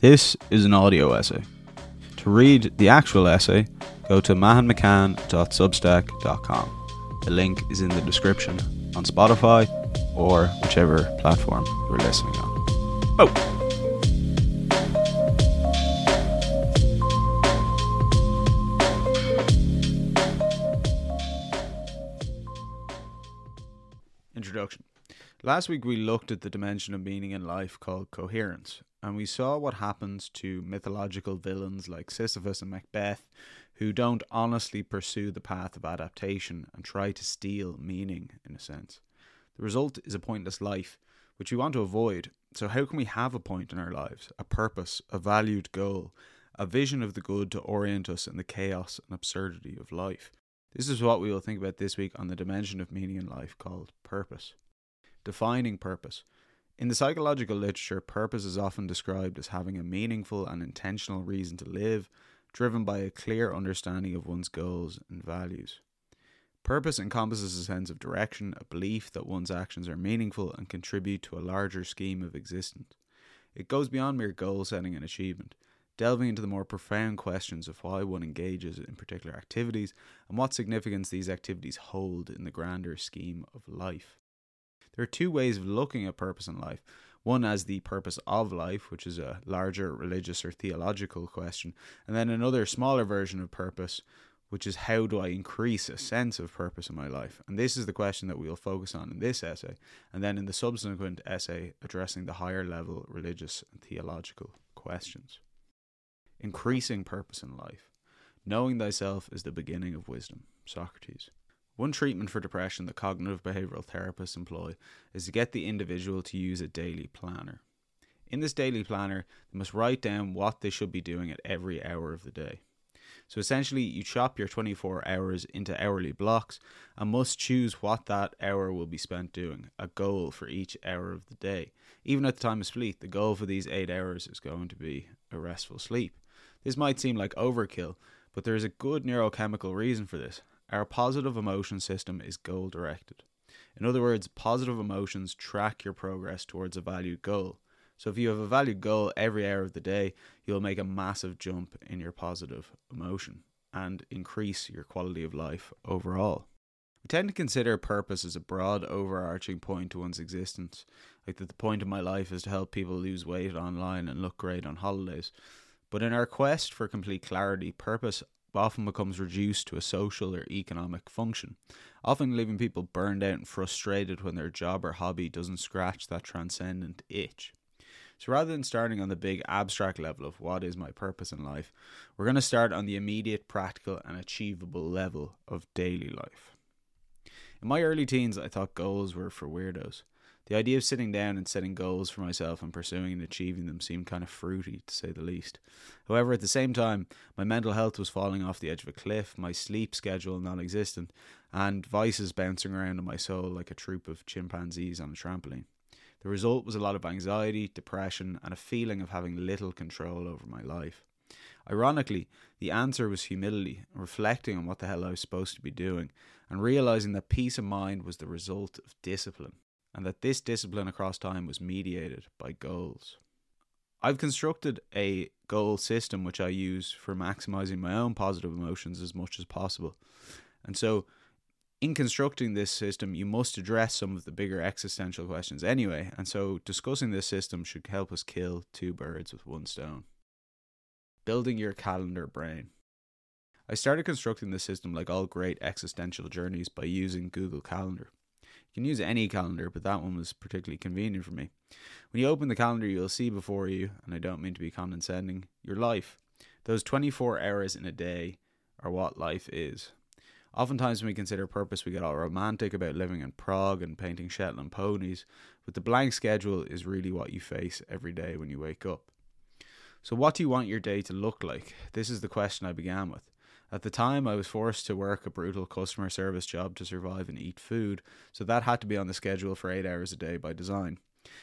This is an audio essay. To read the actual essay, go to mahonmccann.substack.com. The link is in the description on Spotify or whichever platform you're listening on. Oh! Last week we looked at the dimension of meaning in life called coherence, and we saw what happens to mythological villains like Sisyphus and Macbeth who don't honestly pursue the path of adaptation and try to steal meaning, in a sense. The result is a pointless life, which we want to avoid. So, how can we have a point in our lives, a purpose, a valued goal, a vision of the good to orient us in the chaos and absurdity of life? This is what we will think about this week on the dimension of meaning in life called purpose. Defining purpose. In the psychological literature, purpose is often described as having a meaningful and intentional reason to live, driven by a clear understanding of one's goals and values. Purpose encompasses a sense of direction, a belief that one's actions are meaningful and contribute to a larger scheme of existence. It goes beyond mere goal setting and achievement, delving into the more profound questions of why one engages in particular activities and what significance these activities hold in the grander scheme of life. There are two ways of looking at purpose in life. One as the purpose of life, which is a larger religious or theological question, and then another smaller version of purpose, which is how do I increase a sense of purpose in my life? And this is the question that we'll focus on in this essay, and then in the subsequent essay addressing the higher level religious and theological questions. Increasing purpose in life. Knowing thyself is the beginning of wisdom. Socrates. One treatment for depression that cognitive behavioral therapists employ is to get the individual to use a daily planner. In this daily planner, they must write down what they should be doing at every hour of the day. So essentially, you chop your 24 hours into hourly blocks and must choose what that hour will be spent doing, a goal for each hour of the day. Even at the time of sleep, the goal for these eight hours is going to be a restful sleep. This might seem like overkill, but there is a good neurochemical reason for this. Our positive emotion system is goal directed. In other words, positive emotions track your progress towards a valued goal. So if you have a valued goal every hour of the day, you'll make a massive jump in your positive emotion and increase your quality of life overall. We tend to consider purpose as a broad, overarching point to one's existence, like that the point of my life is to help people lose weight online and look great on holidays. But in our quest for complete clarity, purpose often becomes reduced to a social or economic function, often leaving people burned out and frustrated when their job or hobby doesn't scratch that transcendent itch. So rather than starting on the big abstract level of what is my purpose in life, we're going to start on the immediate, practical, and achievable level of daily life. In my early teens, I thought goals were for weirdos. The idea of sitting down and setting goals for myself and pursuing and achieving them seemed kind of fruity, to say the least. However, at the same time, my mental health was falling off the edge of a cliff, my sleep schedule non existent, and vices bouncing around in my soul like a troop of chimpanzees on a trampoline. The result was a lot of anxiety, depression, and a feeling of having little control over my life. Ironically, the answer was humility, reflecting on what the hell I was supposed to be doing, and realizing that peace of mind was the result of discipline and that this discipline across time was mediated by goals. I've constructed a goal system which I use for maximizing my own positive emotions as much as possible. And so, in constructing this system, you must address some of the bigger existential questions anyway. And so, discussing this system should help us kill two birds with one stone. Building your calendar brain. I started constructing this system like all great existential journeys by using Google Calendar. You can use any calendar, but that one was particularly convenient for me. When you open the calendar, you'll see before you, and I don't mean to be condescending, your life. Those 24 hours in a day are what life is. Oftentimes, when we consider purpose, we get all romantic about living in Prague and painting Shetland ponies, but the blank schedule is really what you face every day when you wake up. So, what do you want your day to look like? This is the question I began with. At the time, I was forced to work a brutal customer service job to survive and eat food, so that had to be on the schedule for eight hours a day by design.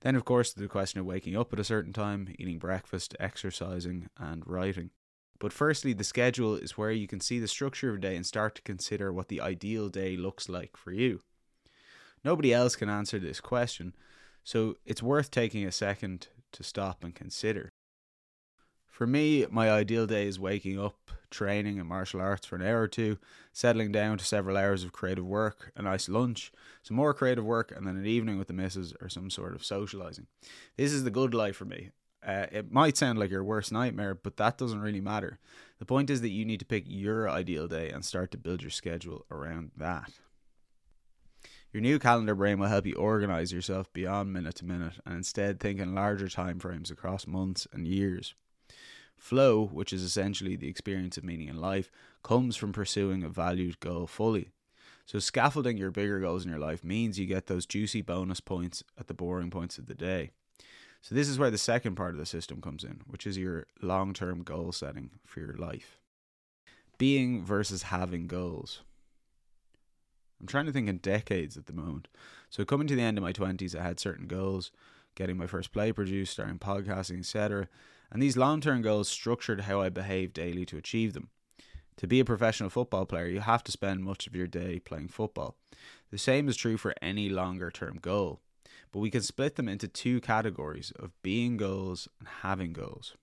Then, of course, the question of waking up at a certain time, eating breakfast, exercising, and writing. But firstly, the schedule is where you can see the structure of a day and start to consider what the ideal day looks like for you. Nobody else can answer this question, so it's worth taking a second to stop and consider. For me, my ideal day is waking up, training in martial arts for an hour or two, settling down to several hours of creative work, a nice lunch, some more creative work, and then an evening with the missus or some sort of socializing. This is the good life for me. Uh, it might sound like your worst nightmare, but that doesn't really matter. The point is that you need to pick your ideal day and start to build your schedule around that. Your new calendar brain will help you organize yourself beyond minute to minute and instead think in larger time frames across months and years. Flow, which is essentially the experience of meaning in life, comes from pursuing a valued goal fully. So, scaffolding your bigger goals in your life means you get those juicy bonus points at the boring points of the day. So, this is where the second part of the system comes in, which is your long term goal setting for your life. Being versus having goals. I'm trying to think in decades at the moment. So, coming to the end of my 20s, I had certain goals getting my first play produced, starting podcasting, etc. And these long term goals structured how I behave daily to achieve them. To be a professional football player, you have to spend much of your day playing football. The same is true for any longer term goal but we can split them into two categories of being goals and having goals.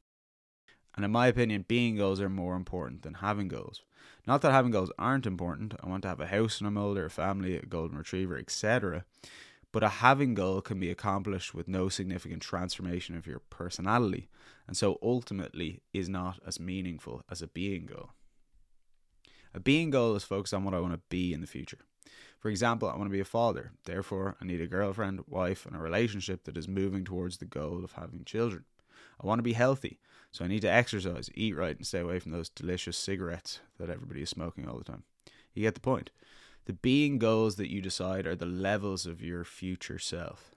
And in my opinion, being goals are more important than having goals. Not that having goals aren't important. I want to have a house when I'm older, a family, a golden retriever, etc. But a having goal can be accomplished with no significant transformation of your personality, and so ultimately is not as meaningful as a being goal. A being goal is focused on what I want to be in the future. For example, I want to be a father. Therefore, I need a girlfriend, wife, and a relationship that is moving towards the goal of having children. I want to be healthy, so I need to exercise, eat right, and stay away from those delicious cigarettes that everybody is smoking all the time. You get the point. The being goals that you decide are the levels of your future self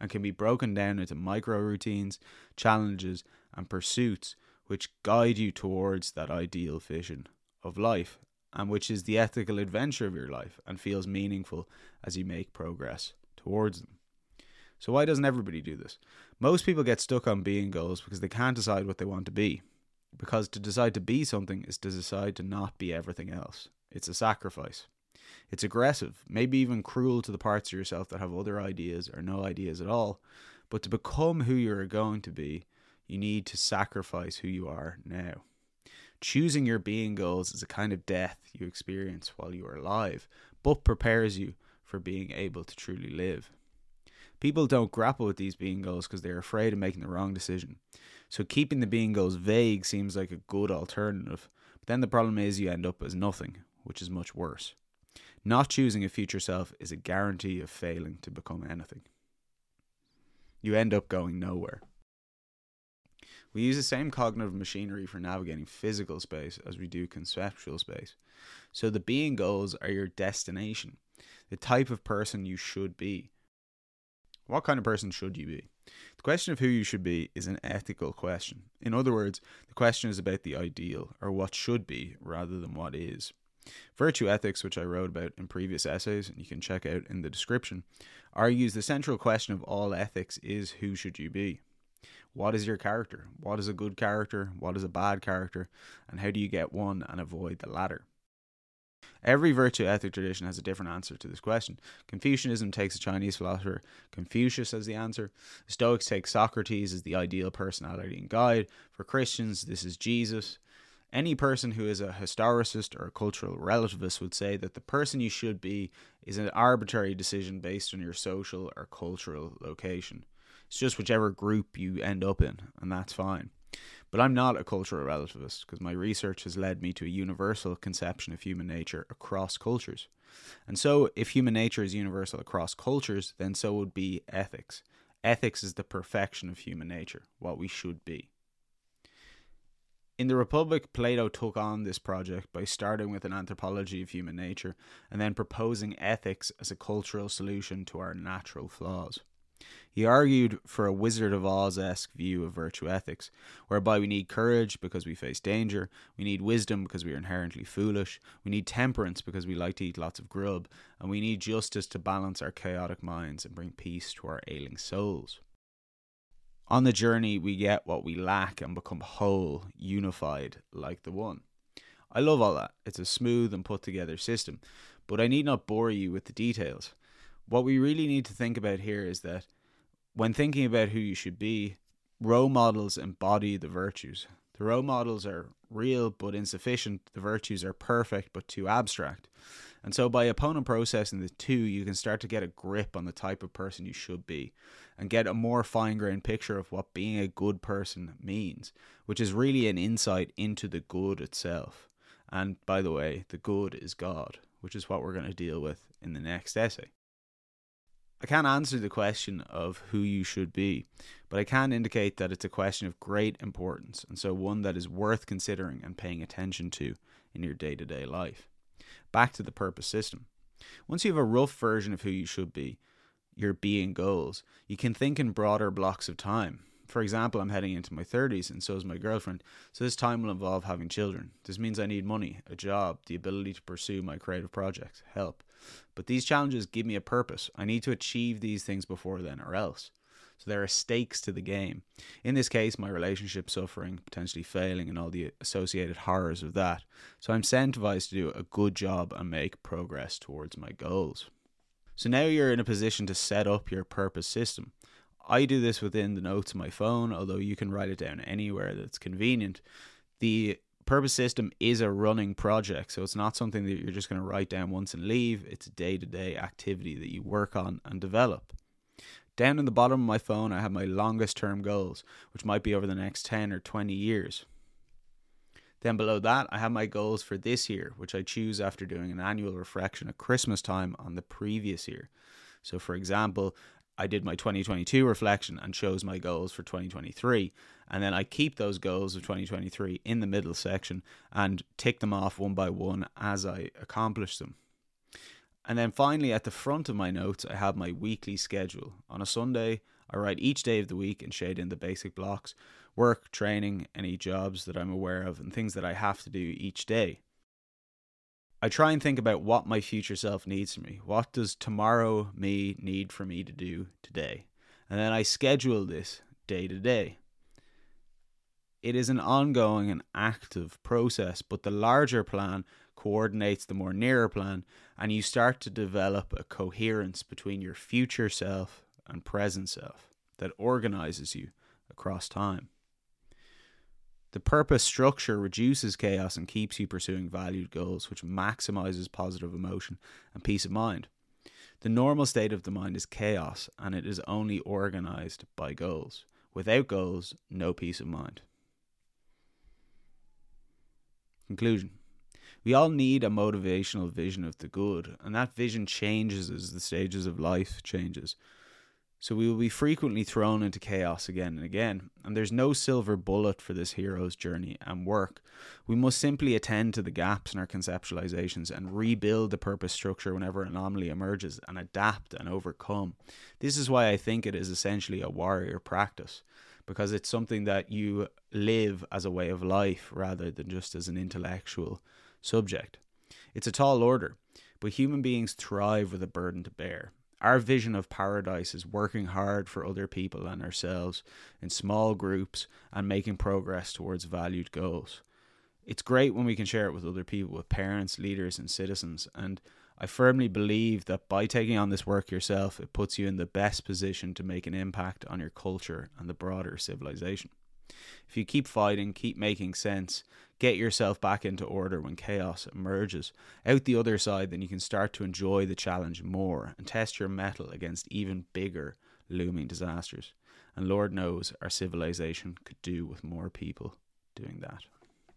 and can be broken down into micro routines, challenges, and pursuits which guide you towards that ideal vision of life and which is the ethical adventure of your life and feels meaningful as you make progress towards them. So, why doesn't everybody do this? Most people get stuck on being goals because they can't decide what they want to be. Because to decide to be something is to decide to not be everything else. It's a sacrifice. It's aggressive, maybe even cruel to the parts of yourself that have other ideas or no ideas at all. But to become who you're going to be, you need to sacrifice who you are now. Choosing your being goals is a kind of death you experience while you are alive, but prepares you for being able to truly live. People don't grapple with these being goals because they're afraid of making the wrong decision. So keeping the being goals vague seems like a good alternative. But then the problem is you end up as nothing, which is much worse. Not choosing a future self is a guarantee of failing to become anything. You end up going nowhere. We use the same cognitive machinery for navigating physical space as we do conceptual space. So the being goals are your destination, the type of person you should be. What kind of person should you be? The question of who you should be is an ethical question. In other words, the question is about the ideal, or what should be, rather than what is. Virtue ethics, which I wrote about in previous essays, and you can check out in the description, argues the central question of all ethics is who should you be? What is your character? What is a good character? What is a bad character? And how do you get one and avoid the latter? Every virtue ethic tradition has a different answer to this question. Confucianism takes a Chinese philosopher Confucius as the answer. The Stoics take Socrates as the ideal personality and guide. For Christians, this is Jesus. Any person who is a historicist or a cultural relativist would say that the person you should be is an arbitrary decision based on your social or cultural location. It's just whichever group you end up in, and that's fine. But I'm not a cultural relativist because my research has led me to a universal conception of human nature across cultures. And so, if human nature is universal across cultures, then so would be ethics. Ethics is the perfection of human nature, what we should be. In the Republic, Plato took on this project by starting with an anthropology of human nature and then proposing ethics as a cultural solution to our natural flaws. He argued for a Wizard of Oz esque view of virtue ethics, whereby we need courage because we face danger, we need wisdom because we are inherently foolish, we need temperance because we like to eat lots of grub, and we need justice to balance our chaotic minds and bring peace to our ailing souls. On the journey, we get what we lack and become whole, unified, like the One. I love all that. It's a smooth and put together system, but I need not bore you with the details. What we really need to think about here is that when thinking about who you should be, role models embody the virtues. The role models are real but insufficient. The virtues are perfect but too abstract. And so, by opponent processing the two, you can start to get a grip on the type of person you should be and get a more fine grained picture of what being a good person means, which is really an insight into the good itself. And by the way, the good is God, which is what we're going to deal with in the next essay. I can't answer the question of who you should be, but I can indicate that it's a question of great importance, and so one that is worth considering and paying attention to in your day to day life. Back to the purpose system. Once you have a rough version of who you should be, your being goals, you can think in broader blocks of time. For example, I'm heading into my 30s, and so is my girlfriend, so this time will involve having children. This means I need money, a job, the ability to pursue my creative projects, help. But these challenges give me a purpose. I need to achieve these things before then, or else. So there are stakes to the game. In this case, my relationship suffering, potentially failing, and all the associated horrors of that. So I'm incentivized to do a good job and make progress towards my goals. So now you're in a position to set up your purpose system. I do this within the notes of my phone, although you can write it down anywhere that's convenient. The purpose system is a running project, so it's not something that you're just going to write down once and leave. It's a day to day activity that you work on and develop. Down in the bottom of my phone, I have my longest term goals, which might be over the next 10 or 20 years. Then below that, I have my goals for this year, which I choose after doing an annual reflection at Christmas time on the previous year. So, for example, I did my 2022 reflection and chose my goals for 2023. And then I keep those goals of 2023 in the middle section and tick them off one by one as I accomplish them. And then finally, at the front of my notes, I have my weekly schedule. On a Sunday, I write each day of the week and shade in the basic blocks work, training, any jobs that I'm aware of, and things that I have to do each day. I try and think about what my future self needs from me. What does tomorrow me need for me to do today? And then I schedule this day to day. It is an ongoing and active process, but the larger plan coordinates the more nearer plan, and you start to develop a coherence between your future self and present self that organizes you across time. The purpose structure reduces chaos and keeps you pursuing valued goals, which maximizes positive emotion and peace of mind. The normal state of the mind is chaos, and it is only organized by goals. Without goals, no peace of mind. Conclusion we all need a motivational vision of the good, and that vision changes as the stages of life changes. So we will be frequently thrown into chaos again and again, and there's no silver bullet for this hero's journey and work. We must simply attend to the gaps in our conceptualizations and rebuild the purpose structure whenever anomaly emerges and adapt and overcome. This is why I think it is essentially a warrior practice because it's something that you live as a way of life rather than just as an intellectual subject. It's a tall order, but human beings thrive with a burden to bear. Our vision of paradise is working hard for other people and ourselves in small groups and making progress towards valued goals. It's great when we can share it with other people, with parents, leaders, and citizens. And I firmly believe that by taking on this work yourself, it puts you in the best position to make an impact on your culture and the broader civilization. If you keep fighting, keep making sense, get yourself back into order when chaos emerges out the other side, then you can start to enjoy the challenge more and test your mettle against even bigger looming disasters. And Lord knows our civilization could do with more people doing that.